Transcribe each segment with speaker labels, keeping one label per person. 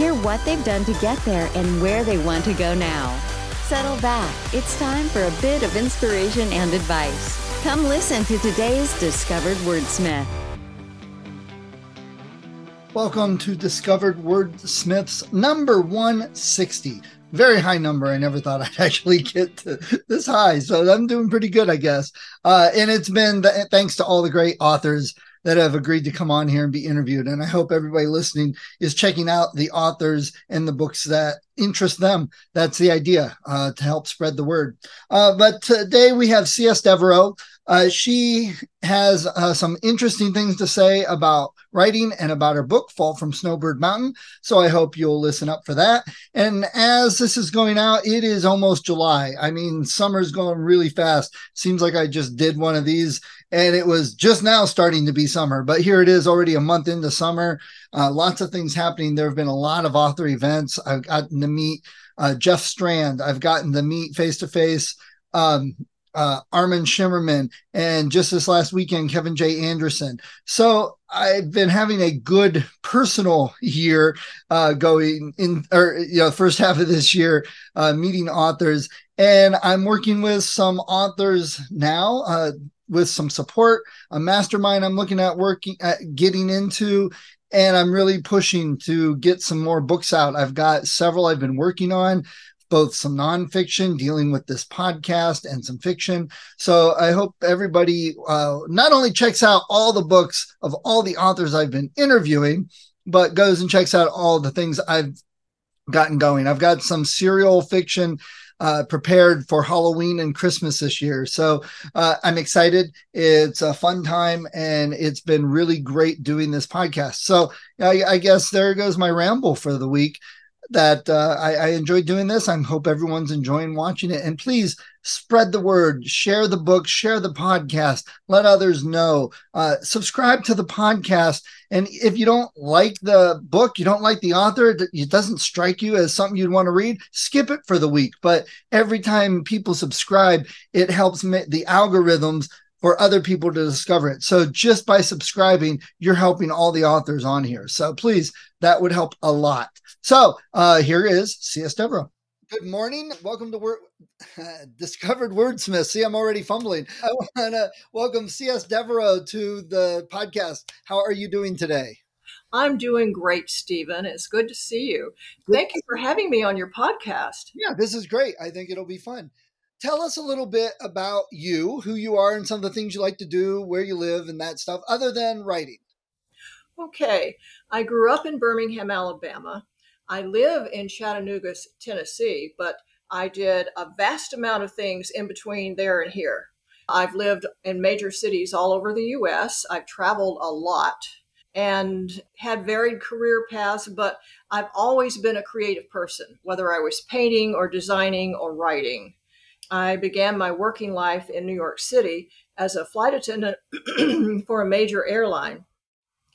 Speaker 1: Hear what they've done to get there and where they want to go now. Settle back. It's time for a bit of inspiration and advice. Come listen to today's Discovered Wordsmith.
Speaker 2: Welcome to Discovered Wordsmiths number 160. Very high number. I never thought I'd actually get to this high. So I'm doing pretty good, I guess. Uh, and it's been th- thanks to all the great authors that have agreed to come on here and be interviewed. And I hope everybody listening is checking out the authors and the books that interest them. That's the idea uh, to help spread the word. Uh, but today we have C.S. Devereaux. Uh, she has uh, some interesting things to say about writing and about her book, Fall from Snowbird Mountain. So I hope you'll listen up for that. And as this is going out, it is almost July. I mean, summer's going really fast. Seems like I just did one of these and it was just now starting to be summer, but here it is already a month into summer. Uh, lots of things happening. There have been a lot of author events. I've gotten to meet uh, Jeff Strand. I've gotten to meet face to face uh, Armin Shimerman, and just this last weekend, Kevin J. Anderson. So I've been having a good personal year uh, going in, or you know, first half of this year, uh, meeting authors, and I'm working with some authors now. Uh, with some support, a mastermind I'm looking at working at getting into, and I'm really pushing to get some more books out. I've got several I've been working on both some nonfiction dealing with this podcast and some fiction. So I hope everybody uh, not only checks out all the books of all the authors I've been interviewing, but goes and checks out all the things I've gotten going. I've got some serial fiction uh, prepared for Halloween and Christmas this year. So uh, I'm excited. It's a fun time and it's been really great doing this podcast. So I, I guess there goes my ramble for the week that uh, I, I enjoyed doing this. I hope everyone's enjoying watching it. And please spread the word, share the book, share the podcast, let others know. Uh, subscribe to the podcast. And if you don't like the book, you don't like the author, it doesn't strike you as something you'd want to read, skip it for the week. But every time people subscribe, it helps the algorithms for other people to discover it. So just by subscribing, you're helping all the authors on here. So please, that would help a lot. So uh, here is C.S. Devereaux. Good morning. Welcome to Word Discovered Wordsmith. See, I'm already fumbling. I want to welcome C.S. Devereaux to the podcast. How are you doing today?
Speaker 3: I'm doing great, Stephen. It's good to see you. Thank you for having me on your podcast.
Speaker 2: Yeah, this is great. I think it'll be fun. Tell us a little bit about you, who you are, and some of the things you like to do, where you live, and that stuff, other than writing.
Speaker 3: Okay. I grew up in Birmingham, Alabama. I live in Chattanooga, Tennessee, but I did a vast amount of things in between there and here. I've lived in major cities all over the US. I've traveled a lot and had varied career paths, but I've always been a creative person, whether I was painting or designing or writing. I began my working life in New York City as a flight attendant for a major airline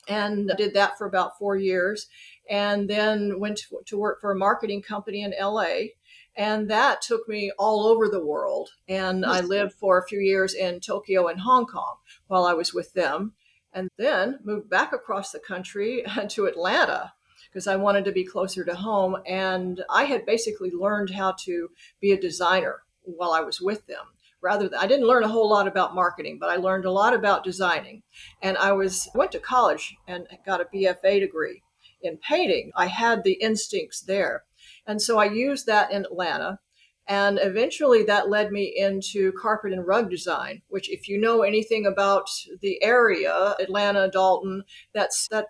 Speaker 3: and did that for about four years and then went to, to, work for a marketing company in LA. And that took me all over the world. And I lived for a few years in Tokyo and Hong Kong while I was with them. And then moved back across the country to Atlanta because I wanted to be closer to home. And I had basically learned how to be a designer while I was with them rather than, I didn't learn a whole lot about marketing, but I learned a lot about designing. And I was went to college and got a BFA degree in painting. I had the instincts there. And so I used that in Atlanta. And eventually that led me into carpet and rug design, which if you know anything about the area, Atlanta, Dalton, that's that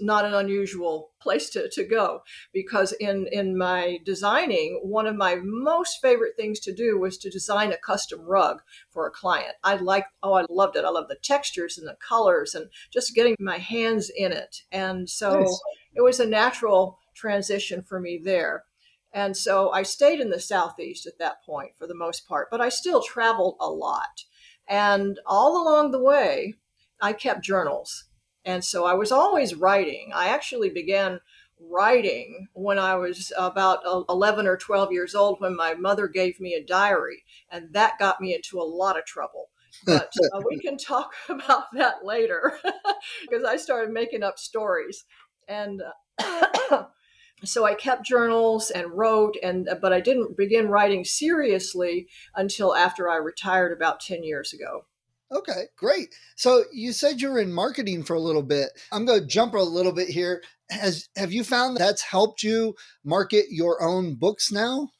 Speaker 3: not an unusual place to, to go because in in my designing one of my most favorite things to do was to design a custom rug for a client i like oh i loved it i love the textures and the colors and just getting my hands in it and so nice. it was a natural transition for me there. And so I stayed in the Southeast at that point for the most part, but I still traveled a lot. And all along the way, I kept journals. And so I was always writing. I actually began writing when I was about 11 or 12 years old when my mother gave me a diary. And that got me into a lot of trouble. But uh, we can talk about that later because I started making up stories. And uh, so I kept journals and wrote and but I didn't begin writing seriously until after I retired about 10 years ago.
Speaker 2: Okay, great. So you said you were in marketing for a little bit. I'm going to jump a little bit here. Has have you found that's helped you market your own books now?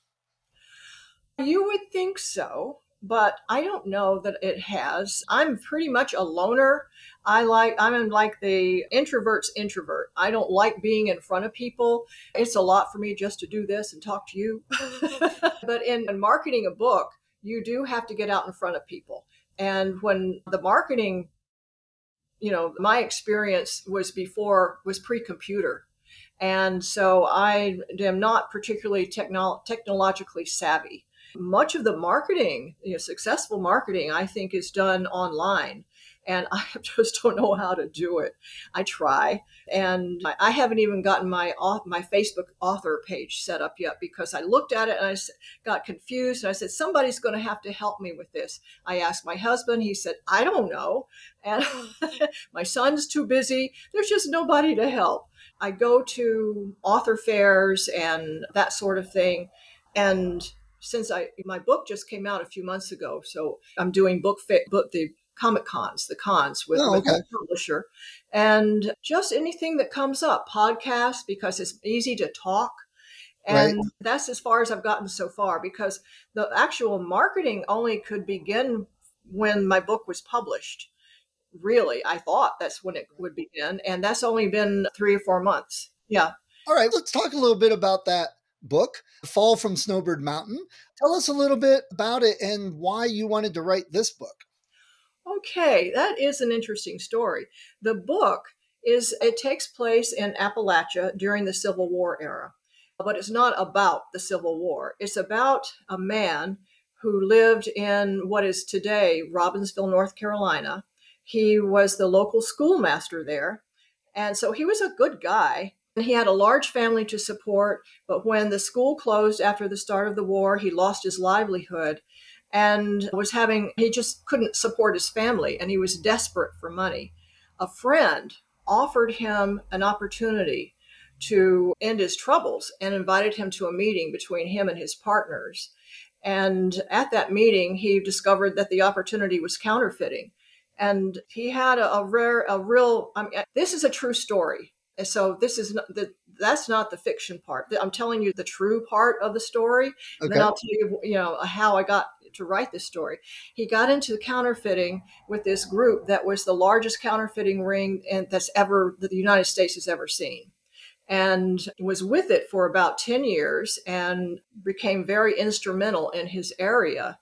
Speaker 3: You would think so but I don't know that it has. I'm pretty much a loner. I like I'm like the introvert's introvert. I don't like being in front of people. It's a lot for me just to do this and talk to you. but in, in marketing a book, you do have to get out in front of people. And when the marketing, you know, my experience was before was pre-computer. And so I am not particularly techno- technologically savvy much of the marketing, you know, successful marketing, I think, is done online. And I just don't know how to do it. I try, and I haven't even gotten my my Facebook author page set up yet because I looked at it and I got confused. And I said, somebody's going to have to help me with this. I asked my husband. He said, I don't know, and my son's too busy. There's just nobody to help. I go to author fairs and that sort of thing, and since I my book just came out a few months ago, so I'm doing book fit book the comic cons, the cons with, oh, okay. with my publisher, and just anything that comes up, podcast because it's easy to talk. And right. that's as far as I've gotten so far because the actual marketing only could begin when my book was published. Really, I thought that's when it would begin. And that's only been three or four months. Yeah.
Speaker 2: All right, let's talk a little bit about that book, Fall from Snowbird Mountain. Tell us a little bit about it and why you wanted to write this book.
Speaker 3: Okay, that is an interesting story. The book is it takes place in Appalachia during the Civil War era, but it's not about the Civil War. It's about a man who lived in what is today Robbinsville, North Carolina. He was the local schoolmaster there. And so he was a good guy, he had a large family to support, but when the school closed after the start of the war, he lost his livelihood and was having, he just couldn't support his family and he was desperate for money. A friend offered him an opportunity to end his troubles and invited him to a meeting between him and his partners. And at that meeting, he discovered that the opportunity was counterfeiting. And he had a, a rare, a real, I mean, this is a true story. And so this is not the that's not the fiction part. I'm telling you the true part of the story, okay. and then I'll tell you you know how I got to write this story. He got into counterfeiting with this group that was the largest counterfeiting ring and that's ever that the United States has ever seen. And was with it for about 10 years and became very instrumental in his area.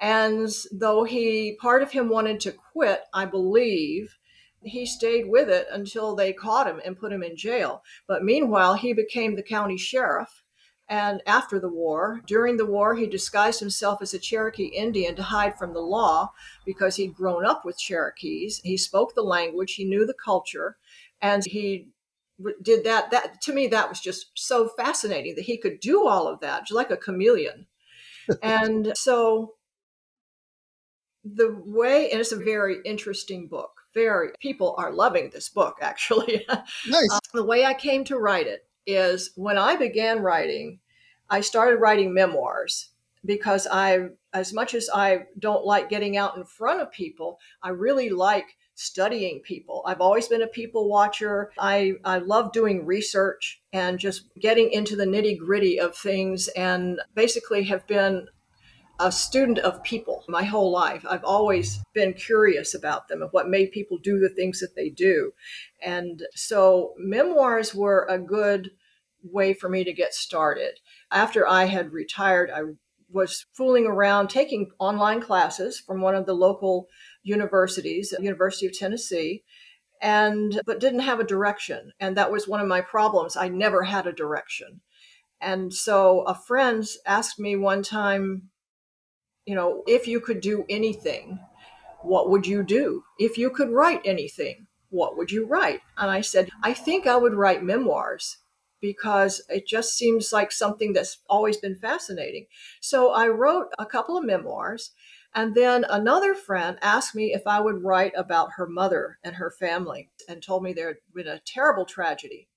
Speaker 3: And though he, part of him wanted to quit, I believe, he stayed with it until they caught him and put him in jail. But meanwhile, he became the county sheriff. And after the war, during the war, he disguised himself as a Cherokee Indian to hide from the law because he'd grown up with Cherokees. He spoke the language, he knew the culture, and he did that. That to me, that was just so fascinating that he could do all of that, just like a chameleon. and so the way, and it's a very interesting book very people are loving this book actually nice. uh, the way i came to write it is when i began writing i started writing memoirs because i as much as i don't like getting out in front of people i really like studying people. I've always been a people watcher. I i love doing research and just getting into the nitty gritty of things and basically have been a student of people my whole life. I've always been curious about them and what made people do the things that they do. And so memoirs were a good way for me to get started. After I had retired, I was fooling around taking online classes from one of the local universities, University of Tennessee. and but didn't have a direction and that was one of my problems i never had a direction and so a friend asked me one time you know if you could do anything what would you do if you could write anything what would you write and i said i think i would write memoirs because it just seems like something that's always been fascinating so i wrote a couple of memoirs and then another friend asked me if I would write about her mother and her family and told me there had been a terrible tragedy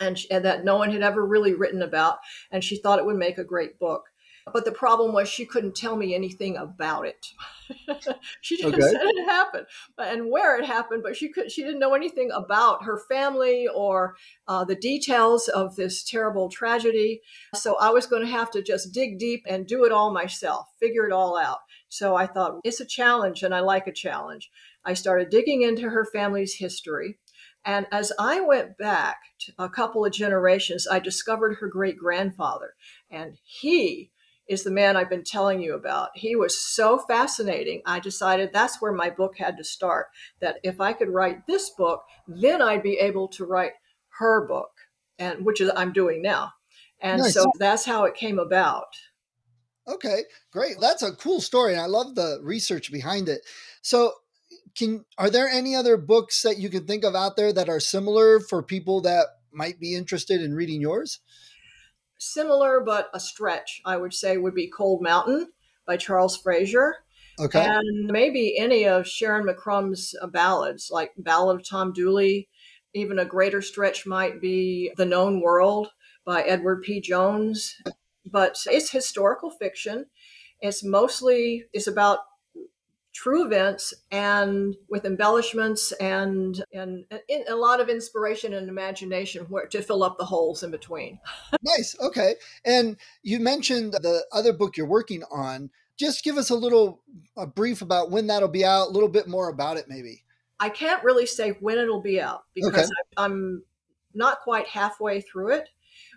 Speaker 3: and, and that no one had ever really written about. And she thought it would make a great book. But the problem was she couldn't tell me anything about it. she just okay. said it happened and where it happened, but she could she didn't know anything about her family or uh, the details of this terrible tragedy. So I was going to have to just dig deep and do it all myself, figure it all out. So I thought it's a challenge and I like a challenge. I started digging into her family's history. And as I went back a couple of generations, I discovered her great grandfather. And he is the man I've been telling you about. He was so fascinating. I decided that's where my book had to start. That if I could write this book, then I'd be able to write her book, and which is I'm doing now. And nice. so that's how it came about.
Speaker 2: Okay, great. That's a cool story, and I love the research behind it. So, can are there any other books that you can think of out there that are similar for people that might be interested in reading yours?
Speaker 3: Similar, but a stretch, I would say, would be Cold Mountain by Charles Frazier. Okay. And maybe any of Sharyn McCrumb's uh, ballads, like Ballad of Tom Dooley. Even a greater stretch might be The Known World by Edward P. Jones but it's historical fiction. It's mostly it's about true events and with embellishments and, and and, a lot of inspiration and imagination where to fill up the holes in between.
Speaker 2: nice. Okay. And you mentioned the other book you're working on. Just give us a little a brief about when that'll be out, a little bit more about it maybe.
Speaker 3: I can't really say when it'll be out because okay. I'm not quite halfway through it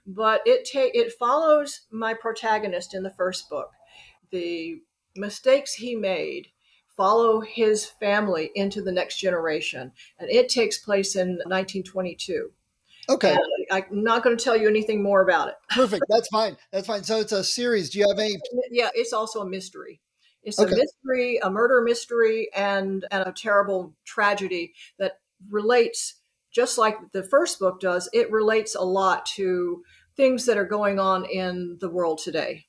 Speaker 3: but it ta- it follows my protagonist in the first book. The mistakes he made follow his family into the next generation, and it takes place in 1922.
Speaker 2: Okay. And
Speaker 3: I'm not going to tell you anything more about it.
Speaker 2: Perfect. That's fine. That's fine. So it's a series. Do you have any?
Speaker 3: Yeah, it's also a mystery. It's okay. a mystery, a murder mystery, and and a terrible tragedy that relates, just like the first book does. It relates a lot to things that are going on in the world today.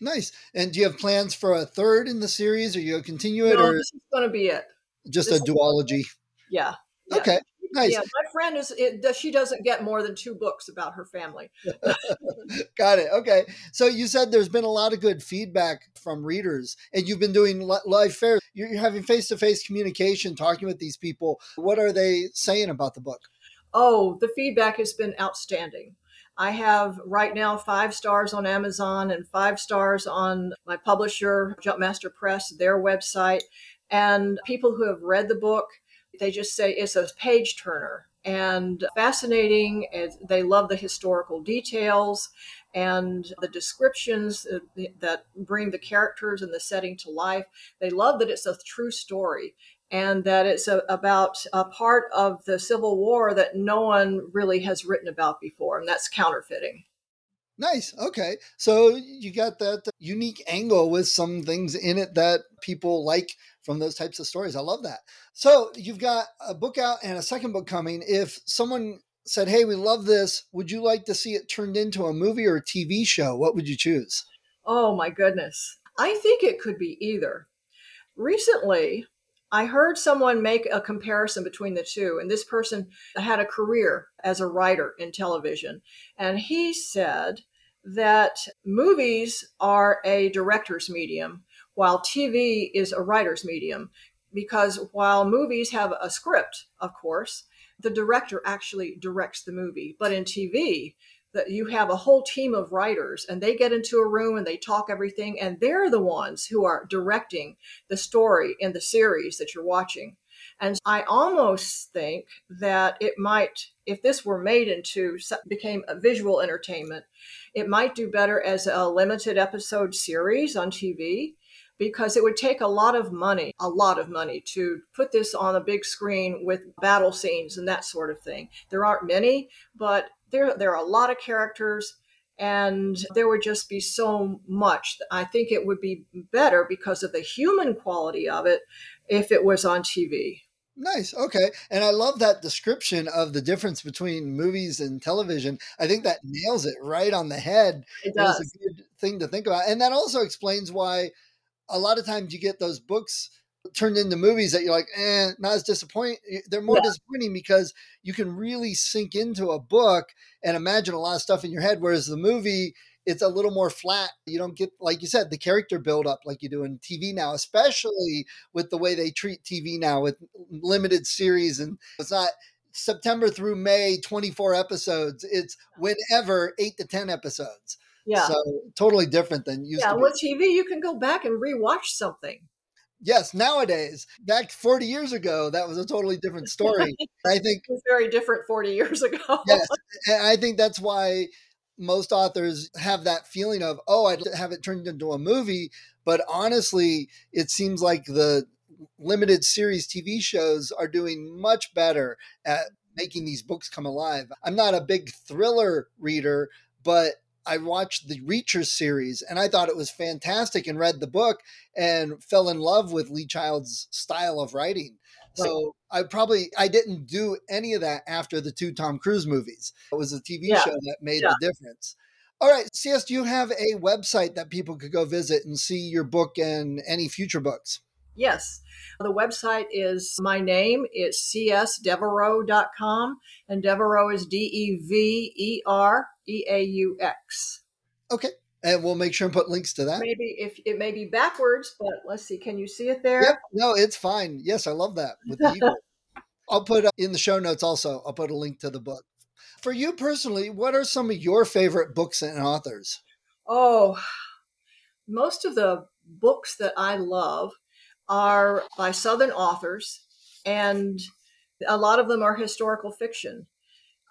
Speaker 2: Nice. And do you have plans for a third in the series, or you continue it?
Speaker 3: No,
Speaker 2: or
Speaker 3: this is going to be it.
Speaker 2: Just this a duology.
Speaker 3: Yeah.
Speaker 2: yeah. Okay. Nice.
Speaker 3: Yeah, my friend is it, she doesn't get more than two books about her family.
Speaker 2: Got it. Okay. So you said there's been a lot of good feedback from readers, and you've been doing live fairs. You're having face to face communication, talking with these people. What are they saying about the book?
Speaker 3: Oh, the feedback has been outstanding. I have right now five stars on Amazon and five stars on my publisher, Jumpmaster Press, their website. And people who have read the book, they just say it's a page turner and fascinating. They love the historical details and the descriptions that bring the characters and the setting to life. They love that it's a true story and that it's a, about a part of the Civil War that no one really has written about before, and that's counterfeiting.
Speaker 2: Nice. Okay. So you got that uh, unique angle with some things in it that people like from those types of stories. I love that. So you've got a book out and a second book coming. If someone said, Hey, we love this, would you like to see it turned into a movie or a TV show? What would you choose?
Speaker 3: Oh, my goodness. I think it could be either. Recently, I heard someone make a comparison between the two, and this person had a career as a writer in television. And he said that movies are a director's medium, while TV is a writer's medium. Because while movies have a script, of course, the director actually directs the movie. But in TV, that you have a whole team of writers and they get into a room and they talk everything and they're the ones who are directing the story in the series that you're watching and i almost think that it might if this were made into became a visual entertainment it might do better as a limited episode series on tv because it would take a lot of money, a lot of money to put this on a big screen with battle scenes and that sort of thing. There aren't many, but there there are a lot of characters and there would just be so much. I think it would be better because of the human quality of it if it was on TV.
Speaker 2: Nice. Okay. And I love that description of the difference between movies and television. I think that nails it right on the head.
Speaker 3: It does.
Speaker 2: It's a good thing to think about. And that also explains why a lot of times you get those books turned into movies that you're like, eh, not as disappointing. They're more yeah. disappointing because you can really sink into a book and imagine a lot of stuff in your head. Whereas the movie, it's a little more flat. You don't get, like you said, the character build up like you do in TV now, especially with the way they treat TV now with limited series. And it's not September through May, 24 episodes. It's whenever eight to 10 episodes.
Speaker 3: Yeah.
Speaker 2: So totally different than to.
Speaker 3: Yeah, with TV, you can go back and rewatch something.
Speaker 2: Yes, nowadays, back 40 years ago, that was a totally different story. I think
Speaker 3: it was very different 40 years ago.
Speaker 2: yes. And I think that's why most authors have that feeling of, oh, I'd have it turned into a movie. But honestly, it seems like the limited series TV shows are doing much better at making these books come alive. I'm not a big thriller reader, but I watched the Reacher series and I thought it was fantastic and read the book and fell in love with Lee Child's style of writing. So I probably I didn't do any of that after the two Tom Cruise movies. It was a TV yeah. show that made yeah. the difference. All right, CS, do you have a website that people could go visit and see your book and any future books?
Speaker 3: Yes. The website is my name. It's csdevereaux.com, and Devereaux is D E V E R E A U X.
Speaker 2: Okay. And we'll make sure and put links to that.
Speaker 3: Maybe if it may be backwards, but let's see. Can you see it there?
Speaker 2: Yep. No, it's fine. Yes, I love that with the eagle. I'll put uh, in the show notes also. I'll put a link to the book. For you personally, what are some of your favorite books and authors?
Speaker 3: Oh, most of the books that I love are by Southern authors, and a lot of them are historical fiction.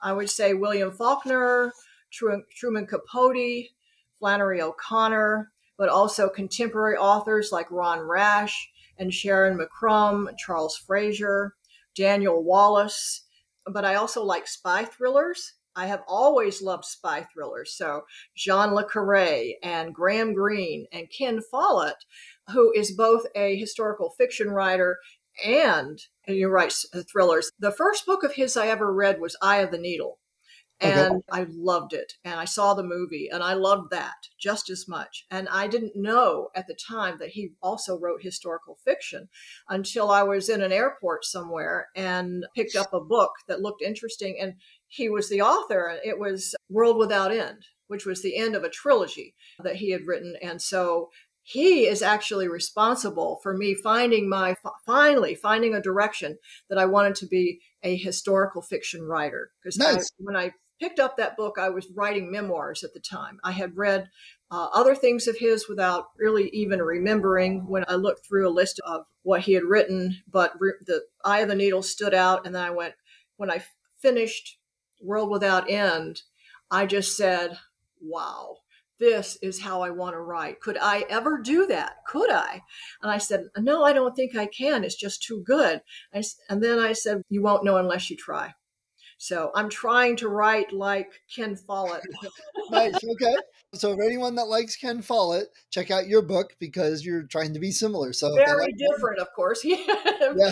Speaker 3: I would say William Faulkner, Truman Capote, Flannery O'Connor, but also contemporary authors like Ron Rash and Sharyn McCrumb, Charles Frazier, Daniel Wallace. But I also like spy thrillers. I have always loved spy thrillers. So Jean Le Carre and Graham Greene and Ken Follett who is both a historical fiction writer and, and you write uh, thrillers. The first book of his I ever read was Eye of the Needle. And okay. I loved it. And I saw the movie and I loved that just as much. And I didn't know at the time that he also wrote historical fiction until I was in an airport somewhere and picked up a book that looked interesting. And he was the author. It was World Without End, which was the end of a trilogy that he had written. And so he is actually responsible for me finding my finally finding a direction that I wanted to be a historical fiction writer. Because nice. when I picked up that book I was writing memoirs at the time. I had read uh, other things of his without really even remembering when I looked through a list of what he had written but re- the eye of the needle stood out and then I went when I finished world without end I just said wow this is how I want to write. Could I ever do that? Could I? And I said, No, I don't think I can. It's just too good. I, and then I said, You won't know unless you try. So I'm trying to write like Ken Follett.
Speaker 2: nice. Okay. So for anyone that likes Ken Follett, check out your book because you're trying to be similar. So
Speaker 3: very like different, of course. yeah.
Speaker 2: yeah.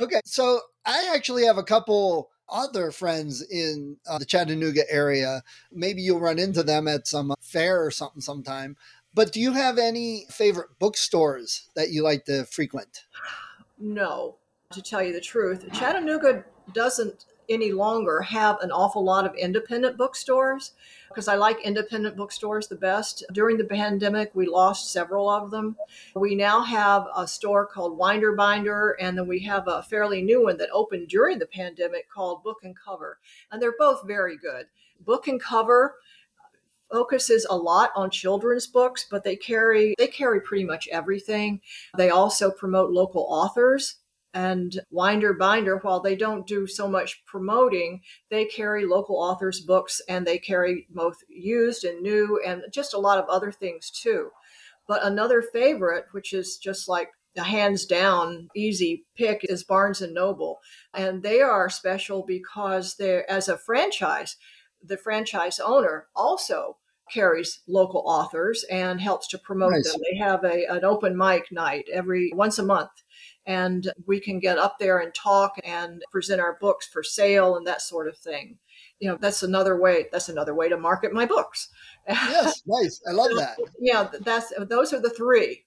Speaker 2: okay. So I actually have a couple other friends in uh, the Chattanooga area. Maybe you'll run into them at some fair or something sometime. But do you have any favorite bookstores that you like to frequent?
Speaker 3: No, to tell you the truth. Chattanooga doesn't any longer have an awful lot of independent bookstores because I like independent bookstores the best. During the pandemic, we lost several of them. We now have a store called Winder Binder, and then we have a fairly new one that opened during the pandemic called Book and Cover. And they're both very good. Book and Cover focuses a lot on children's books but they carry they carry pretty much everything they also promote local authors and Winder Binder, while they don't do so much promoting, they carry local authors' books and they carry both used and new and just a lot of other things too. But another favorite, which is just like a hands down easy pick, is Barnes and Noble. And they are special because they're, as a franchise, the franchise owner also carries local authors and helps to promote nice. them. They have a, an open mic night every once a month and we can get up there and talk and present our books for sale and that sort of thing. You know that's another way that's another way to market my books.
Speaker 2: Yes nice. I love that.
Speaker 3: Yeah that's those are the three.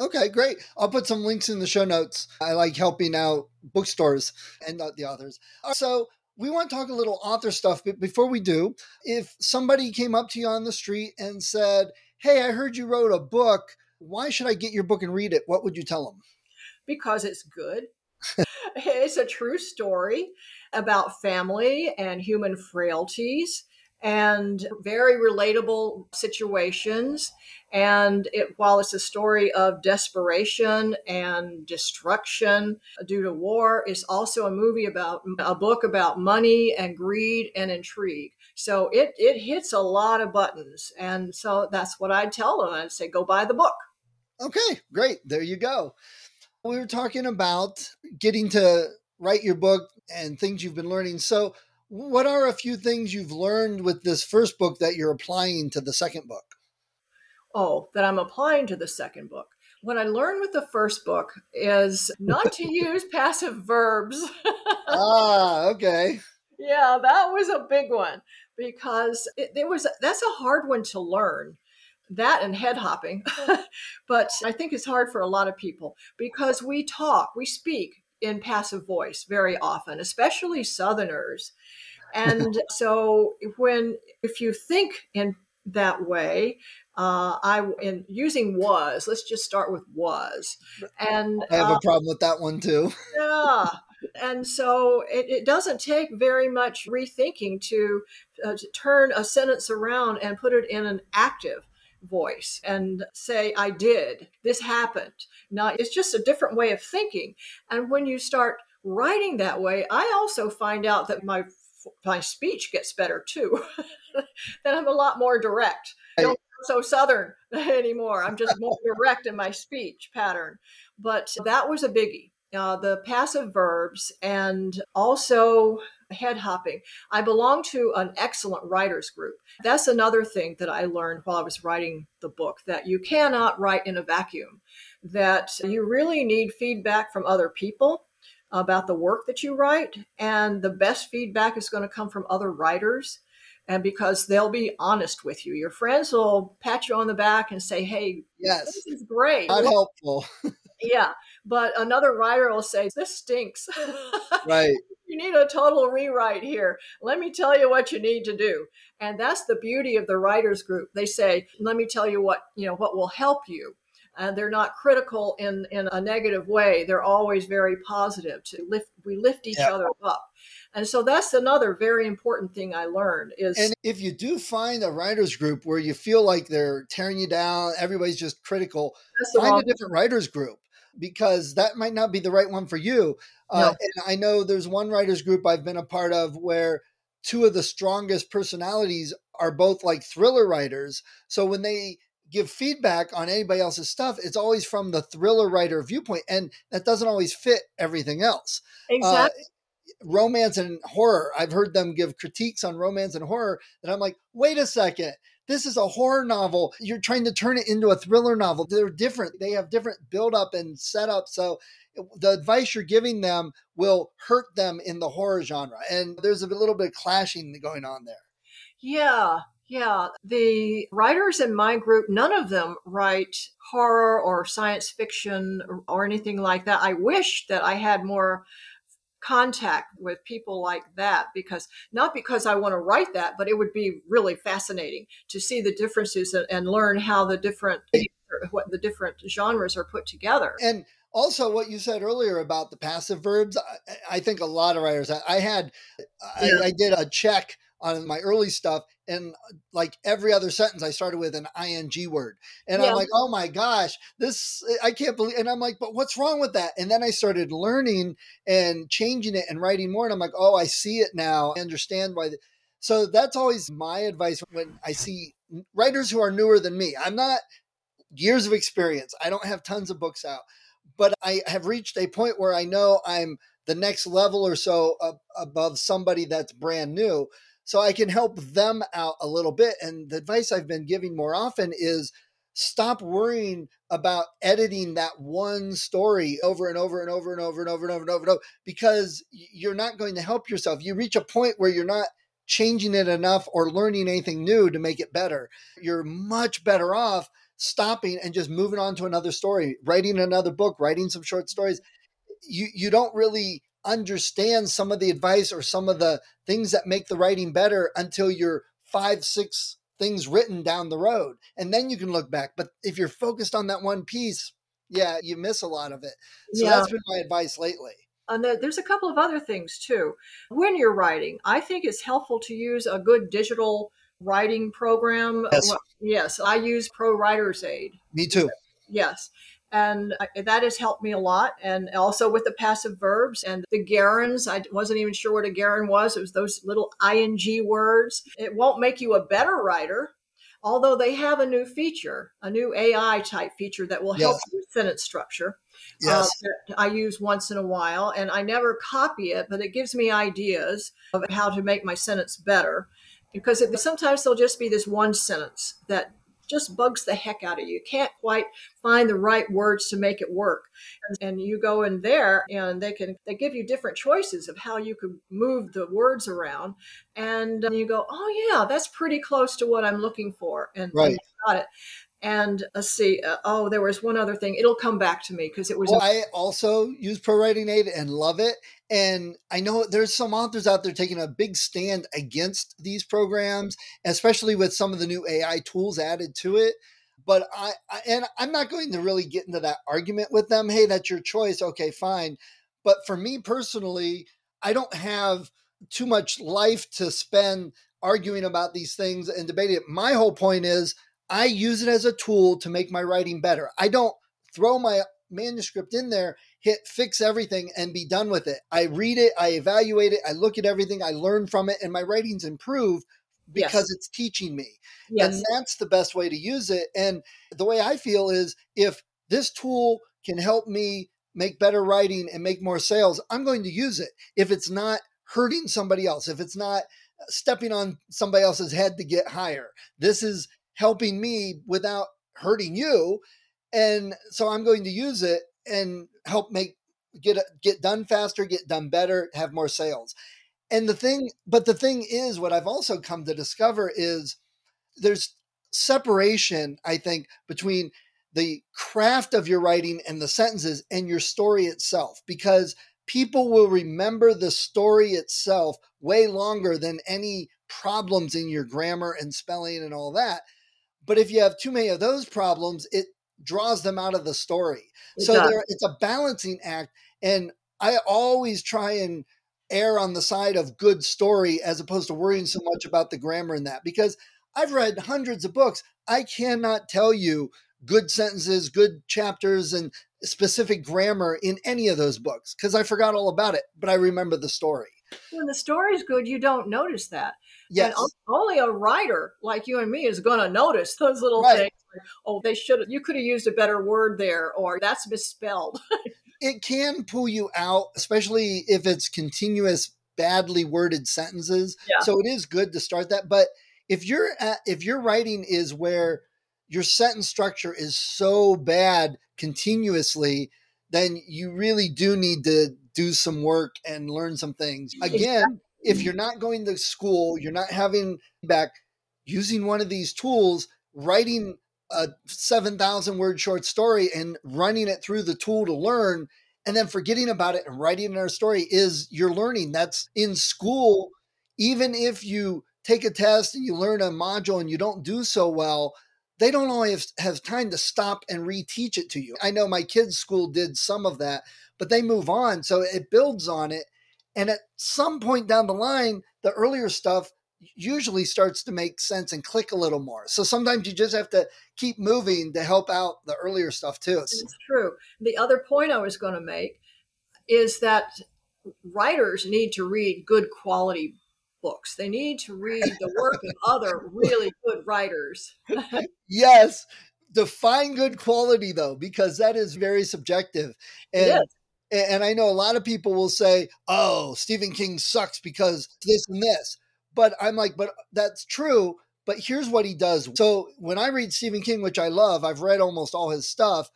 Speaker 2: Okay great. I'll put some links in the show notes. I like helping out bookstores and not the authors. So we want to talk a little author stuff but before we do if somebody came up to you on the street and said hey i heard you wrote a book. Why should i get your book and read it? What would you tell them
Speaker 3: because it's good it's a true story about family and human frailties and very relatable situations. And it, while it's a story of desperation and destruction due to war, it's also a movie about a book about money and greed and intrigue. So it, it hits a lot of buttons. And so that's what I'd tell them. I'd say, go buy the book.
Speaker 2: Okay, great. There you go. We were talking about getting to write your book and things you've been learning. So, what are a few things you've learned with this first book that you're applying to the second book?
Speaker 3: Oh, that I'm applying to the second book. What I learned with the first book is not to use passive verbs.
Speaker 2: ah, okay.
Speaker 3: Yeah, that was a big one because it, it was that's a hard one to learn that and head hopping. but I think it's hard for a lot of people because we talk, we speak in passive voice very often, especially Southerners. And so when if you think in that way, uh, I in using was. Let's just start with was. And
Speaker 2: I have uh, a problem with that one too.
Speaker 3: yeah. And so it, it, doesn't take very much rethinking to, uh, to turn a sentence around and put it in an active voice and say, I did, this happened. Now, it's just a different way of thinking. And when you start writing that way, I also find out that my my speech gets better too. then I'm a lot more direct. I don't so southern anymore. I'm just more direct in my speech pattern. But that was a biggie. Uh, the passive verbs and also head hopping. I belong to an excellent writers group. That's another thing that I learned while I was writing the book that you cannot write in a vacuum, that you really need feedback from other people about the work that you write. And the best feedback is going to come from other writers. And because they'll be honest with you, your friends will pat you on the back and say, "Hey,
Speaker 2: yes,
Speaker 3: this is great,
Speaker 2: not helpful."
Speaker 3: yeah, but another writer will say, "This stinks."
Speaker 2: right
Speaker 3: you need a total rewrite here. Let me tell you what you need to do. And that's the beauty of the writers group. They say, let me tell you what, you know, what will help you. And they're not critical in, in a negative way. They're always very positive to lift, we lift each yeah. other up. And so that's another very important thing I learned is
Speaker 2: And if you do find a writers group where you feel like they're tearing you down, everybody's just critical, find a different writers group because that might not be the right one for you. Uh, and I know there's one writers group I've been a part of where two of the strongest personalities are both like thriller writers. So when they give feedback on anybody else's stuff, it's always from the thriller writer viewpoint, and that doesn't always fit everything else.
Speaker 3: Uh, exactly. Uh,
Speaker 2: romance and horror. I've heard them give critiques on romance and horror that I'm like, wait a second. This is a horror novel. You're trying to turn it into a thriller novel. They're different. They have different build up and setup. So the advice you're giving them will hurt them in the horror genre. And there's a little bit of clashing going on there.
Speaker 3: Yeah. Yeah, the writers in my group, none of them write horror or science fiction or, or anything like that. I wish that I had more contact with people like that because not because I want to write that, but it would be really fascinating to see the differences and, and learn how the different what the different genres are put together.
Speaker 2: And also what you said earlier about the passive verbs i, I think a lot of writers i, I had yeah. I, I, did a check on my early stuff and uh, like every other sentence i started with an ing word and yeah. i'm like oh my gosh this i can't believe and i'm like but what's wrong with that and then i started learning and changing it and writing more and i'm like oh i see it now i understand why the, so that's always my advice when i see writers who are newer than me i'm not years of experience. I don't have tons of books out, but I have reached a point where I know I'm the next level or so uh, above somebody that's brand new. So I can help them out a little bit. And the advice I've been giving more often is stop worrying about editing that one story over and over and over and over and over and over and over and over because you're not going to help yourself. You reach a point where you're not changing it enough or learning anything new to make it better. You're much better off stopping and just moving on to another story, writing another book, writing some short stories. You you don't really understand some of the advice or some of the things that make the writing better until you're five, six things written down the road. And then you can look back. But if you're focused on that one piece, yeah, you miss a lot of it. So yeah. that's been my advice lately.
Speaker 3: Uh, and there's a couple of other things too. When you're writing, I think it's helpful to use a good digital writing program.
Speaker 2: Yes,
Speaker 3: yes I use Pro Writer's Aid.
Speaker 2: Me too.
Speaker 3: Yes and that has helped me a lot. And also with the passive verbs and the gerunds, I wasn't even sure what a gerund was. It was those little ing words. It won't make you a better writer, although they have a new feature, a new AI type feature that will help yes. with sentence structure.
Speaker 2: Yes.
Speaker 3: Uh, I use once in a while, and I never copy it, but it gives me ideas of how to make my sentence better because it, sometimes there'll just be this one sentence that just bugs the heck out of you. You can't quite find the right words to make it work. And, and you go in there and they can they give you different choices of how you could move the words around and uh, you go, "Oh yeah, that's pretty close to what I'm looking for." And,
Speaker 2: right.
Speaker 3: and got it. And let's see. Uh, oh, there was one other thing. It'll come back to me because it was.
Speaker 2: Well, I also use Pro Writing Aid and love it. And I know there's some authors out there taking a big stand against these programs, especially with some of the new AI tools added to it. But I, I and I'm not going to really get into that argument with them. Hey, that's your choice. Okay, fine. But for me personally, I don't have too much life to spend arguing about these things and debating it. My whole point is I use it as a tool to make my writing better. I don't throw my manuscript in there, hit fix everything, and be done with it. I read it, I evaluate it, I look at everything, I learn from it, and my writings improve because yes. it's teaching me. Yes. And that's the best way to use it. And the way I feel is if this tool can help me make better writing and make more sales, I'm going to use it. If it's not hurting somebody else, if it's not stepping on somebody else's head to get higher, this is helping me without hurting you. And so I'm going to use it and help make get get done faster, get done better, have more sales. And the thing, but the thing is, what I've also come to discover is there's separation, I think, between the craft of your writing and the sentences and your story itself, because people will remember the story itself way longer than any problems in your grammar and spelling and all that. But if you have too many of those problems, it draws them out of the story. It so there, it's a balancing act. And I always try and err on the side of good story as opposed to worrying so much about the grammar in that because I've read hundreds of books. I cannot tell you good sentences, good chapters, and specific grammar in any of those books because I forgot all about it, but I remember the story.
Speaker 3: When the story's good, you don't notice that.
Speaker 2: Yes.
Speaker 3: And only a writer like you and me is going to notice those little right. things. oh, they should have, you could have used a better word there, or that's misspelled.
Speaker 2: it can pull you out, especially if it's continuous, badly worded sentences.
Speaker 3: Yeah.
Speaker 2: So it is good to start that. But if you're at, if your writing is where your sentence structure is so bad continuously, then you really do need to do some work and learn some things. Again, if mm. you're not going to school, you're not having back using one of these tools, writing a 7,000 word short story and running it through the tool to learn and then forgetting about it and writing our story is your learning. That's in school. Even if you take a test and you learn a module and you don't do so well, they don't always have time to stop and reteach it to you. I know my kids' school did some of that, but they move on. So it builds on it. And at some point down the line, the earlier stuff usually starts to make sense and click a little more. So sometimes you just have to keep moving to help out the earlier stuff too.
Speaker 3: It's true. The other point I was going to make is that writers need to read good quality books. They need to read the work of other really good writers.
Speaker 2: yes. define good quality though, because that is very subjective. And yes. And I know a lot of people will say, "Oh, Stephen King sucks because this and this." But I'm like, but uh, that's true. But here's what he does. So when I read Stephen King, which I love, I've read almost all his stuff.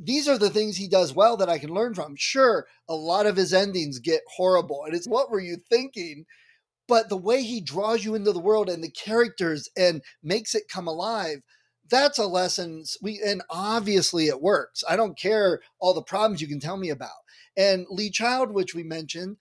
Speaker 2: These are the things he does well that I can learn from. Sure, a lot of his endings get horrible, and it's what were you thinking? But the way he draws you into the world and the characters and makes it come alive, that's a lesson we and obviously it works i don't care all the problems you can tell me about and lee child which we mentioned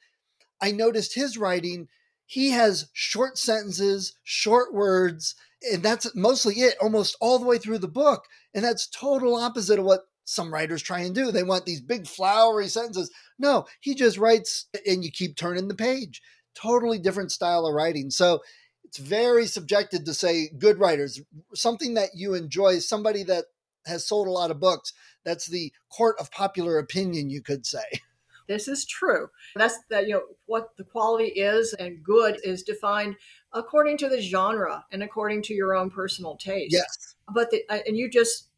Speaker 2: i noticed his writing he has short sentences short words and that's mostly it almost all the way through the book and that's total opposite of what some writers try and do they want these big flowery sentences no he just writes and you keep turning the page totally different style of writing so it's very subjective to say good writers, something that you enjoy, somebody that has sold a lot of books. That's the court of popular opinion, you could say.
Speaker 3: This is true. That's that you know what the quality is and good is defined according to the genre and according to your own personal taste.
Speaker 2: Yes.
Speaker 3: But the, uh, and you just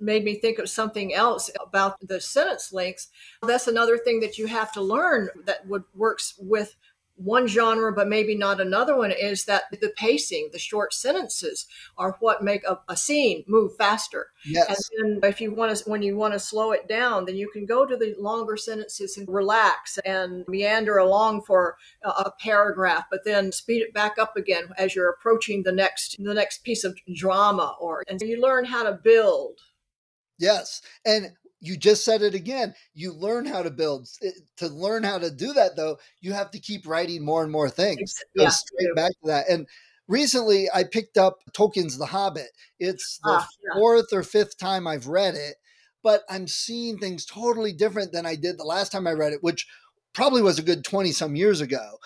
Speaker 3: made me think of something else about the sentence links. That's another thing that you have to learn that would works with one genre but maybe not another one is that the pacing the short sentences are what make a, a scene move faster
Speaker 2: yes.
Speaker 3: and then if you want to when you want to slow it down then you can go to the longer sentences and relax and meander along for a, a paragraph but then speed it back up again as you're approaching the next the next piece of drama or and you learn how to build
Speaker 2: Yes. And you just said it again. You learn how to build. To learn how to do that, though, you have to keep writing more and more things. Yeah, straight back to that. And recently, I picked up Tolkien's The Hobbit. It's the ah, yeah. fourth or fifth time I've read it, but I'm seeing things totally different than I did the last time I read it, which probably was a good 20 some years ago.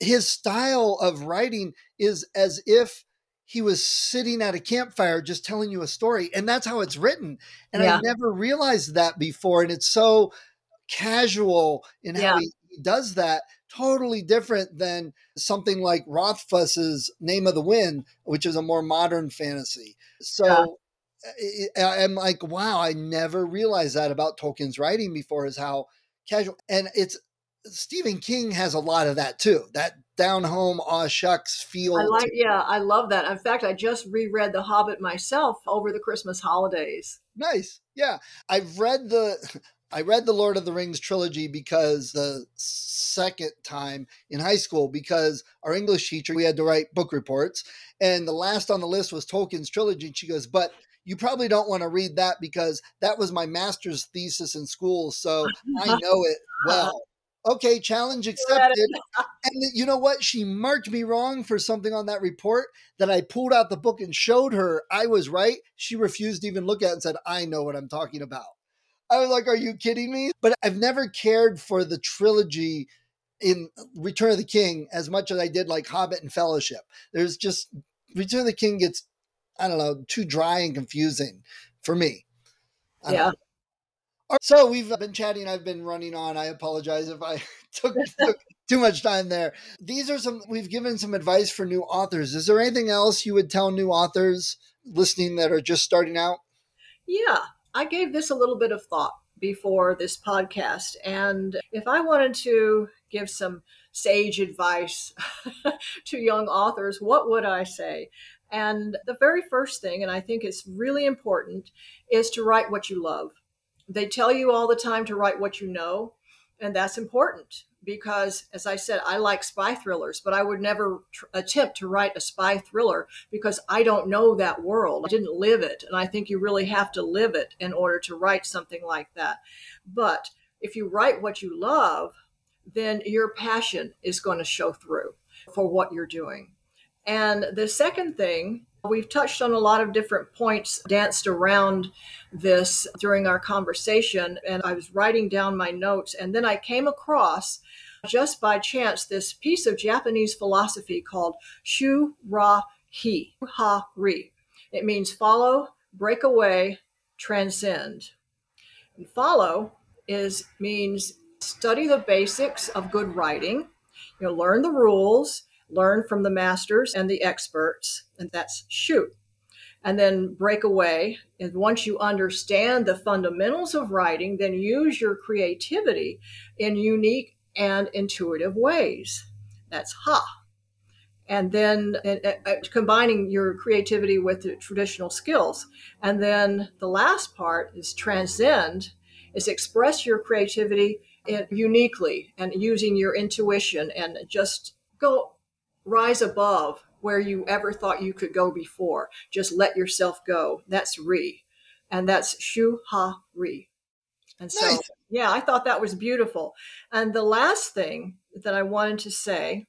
Speaker 2: His style of writing is as if he was sitting at a campfire just telling you a story and that's how it's written and yeah. i never realized that before and it's so casual in how he, he does that totally different than something like rothfuss's name of the wind which is a more modern fantasy so yeah. Eh, eh, eh, i'm like wow i never realized that about tolkien's writing before is how casual and it's Stephen King has a lot of that too. That down home, aw shucks feel.
Speaker 3: I like, yeah, I love that. In fact, I just reread The Hobbit myself over the Christmas holidays.
Speaker 2: Nice, yeah. I've read the, I read the Lord of the Rings trilogy because the second time in high school because our English teacher we had to write book reports, and the last on the list was Tolkien's trilogy. And she goes, but you probably don't want to read that because that was my master's thesis in school, so I know it well okay, challenge accepted. and you know what? She marked me wrong for something on that report that I pulled out the book and showed her I was right. She refused to even look at it and said, I know what I'm talking about. I was like, Are you kidding me? But I've never cared for the trilogy in Return of the King as much as I did like Hobbit and Fellowship. There's just Return of the King gets, I don't know, too dry and confusing for me.
Speaker 3: yeah.
Speaker 2: So we've been chatting. I've been running on. I apologize if I took, took, too much time there. These are some, we've given some advice for new authors. Is there anything else you would tell new authors listening that are just starting out?
Speaker 3: Yeah, I gave this a little bit of thought before this podcast. And if I wanted to give some sage advice to young authors, what would I say? And the very first thing, and I think it's really important, is to write what you love they tell you all the time to write what you know, and that's important because, as I said, I like spy thrillers, but I would never tr- attempt to write a spy thriller because I don't know that world. I didn't live it, and I think you really have to live it in order to write something like that. But if you write what you love, then your passion is going to show through for what you're doing. And the second thing We've touched on a lot of different points, danced around this during our conversation, and I was writing down my notes, and then I came across just by chance this piece of Japanese philosophy called Shu Ra Hi, Ha Ri. It means follow, break away, transcend. And follow is means study the basics of good writing, you know, learn the rules, learn from the masters and the experts, and that's shoot. and then break away. And once you understand the fundamentals of writing, then use your creativity in unique and intuitive ways. That's ha. And then uh, uh, combining your creativity with the traditional skills. And then the last part is transcend, is express your creativity uniquely and using your intuition and just go rise above where you ever thought you could go before. Just let yourself go. That's Ri. And that's Shu Ha Ri. And so, nice. yeah, I thought that was beautiful. And the last thing that I wanted to say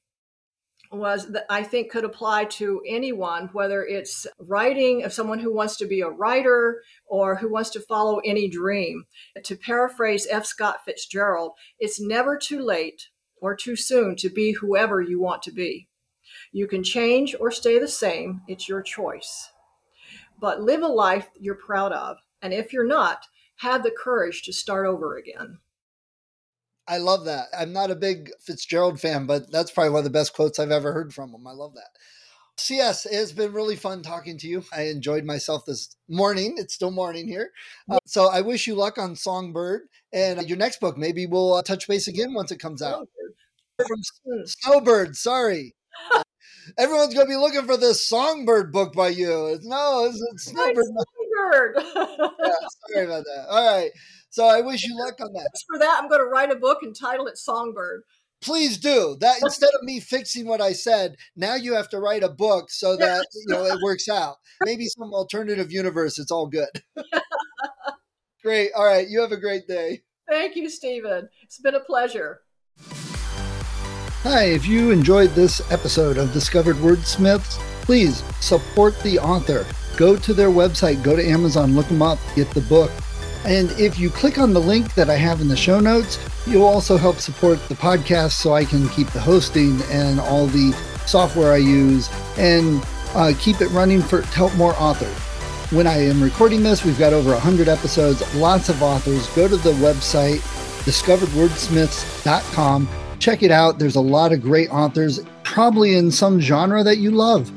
Speaker 3: was that I think could apply to anyone, whether it's writing of someone who wants to be a writer or who wants to follow any dream. To paraphrase F. Scott Fitzgerald, it's never too late or too soon to be whoever you want to be. You can change or stay the same, it's your choice. But live a life you're proud of. And if you're not, have the courage to start over again.
Speaker 2: I love that. I'm not a big Fitzgerald fan, but that's probably one of the best quotes I've ever heard from him. I love that. CS, it's been really fun talking to you. I enjoyed myself this morning. It's still morning here. Uh, so I wish you luck on Songbird and your next book. Maybe we'll uh, touch base again once it comes out. From Snowbird, sorry. Everyone's going to be looking for this Songbird book by you. No, it's, it's Snowbird. Songbird. yeah, sorry about that. All right. So I wish you luck on that.
Speaker 3: For that, I'm going to write a book and title it Songbird.
Speaker 2: Please do that instead of me fixing what I said. Now you have to write a book so that you know it works out. Maybe some alternative universe. It's all good. great. All right. You have a great day.
Speaker 3: Thank you, Stephen. It's been a pleasure.
Speaker 2: Hi, if you enjoyed this episode of Discovered Wordsmiths, please support the author. Go to their website, go to Amazon, look them up, get the book. And if you click on the link that I have in the show notes, you'll also help support the podcast so I can keep the hosting and all the software I use and uh, keep it running for to help more authors. When I am recording this, we've got over 100 episodes, lots of authors. Go to the website, discoveredwordsmiths.com. Check it out. There's a lot of great authors, probably in some genre that you love.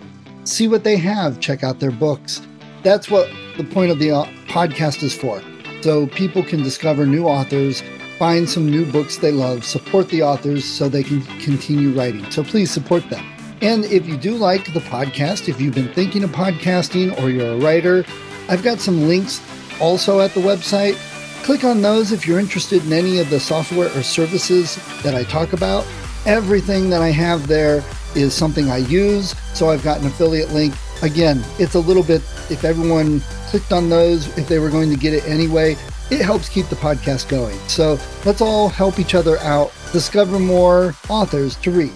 Speaker 2: See what they have, check out their books. That's what the point of the uh, podcast is for so people can discover new authors, find some new books they love, support the authors so they can continue writing. So please support them. And if you do like the podcast, if you've been thinking of podcasting or you're a writer, I've got some links also at the website. Click on those if you're interested in any of the software or services that I talk about. Everything that I have there is something I use, so I've got an affiliate link. Again, it's a little bit, if everyone clicked on those if they were going to get it anyway. It helps keep the podcast going. So let's all help each other out, discover more authors to read.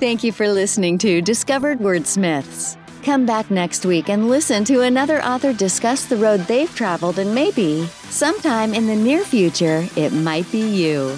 Speaker 1: Thank you for listening to Discovered Wordsmiths. Come back next week and listen to another author discuss the road they've traveled, and maybe, sometime in the near future, it might be you.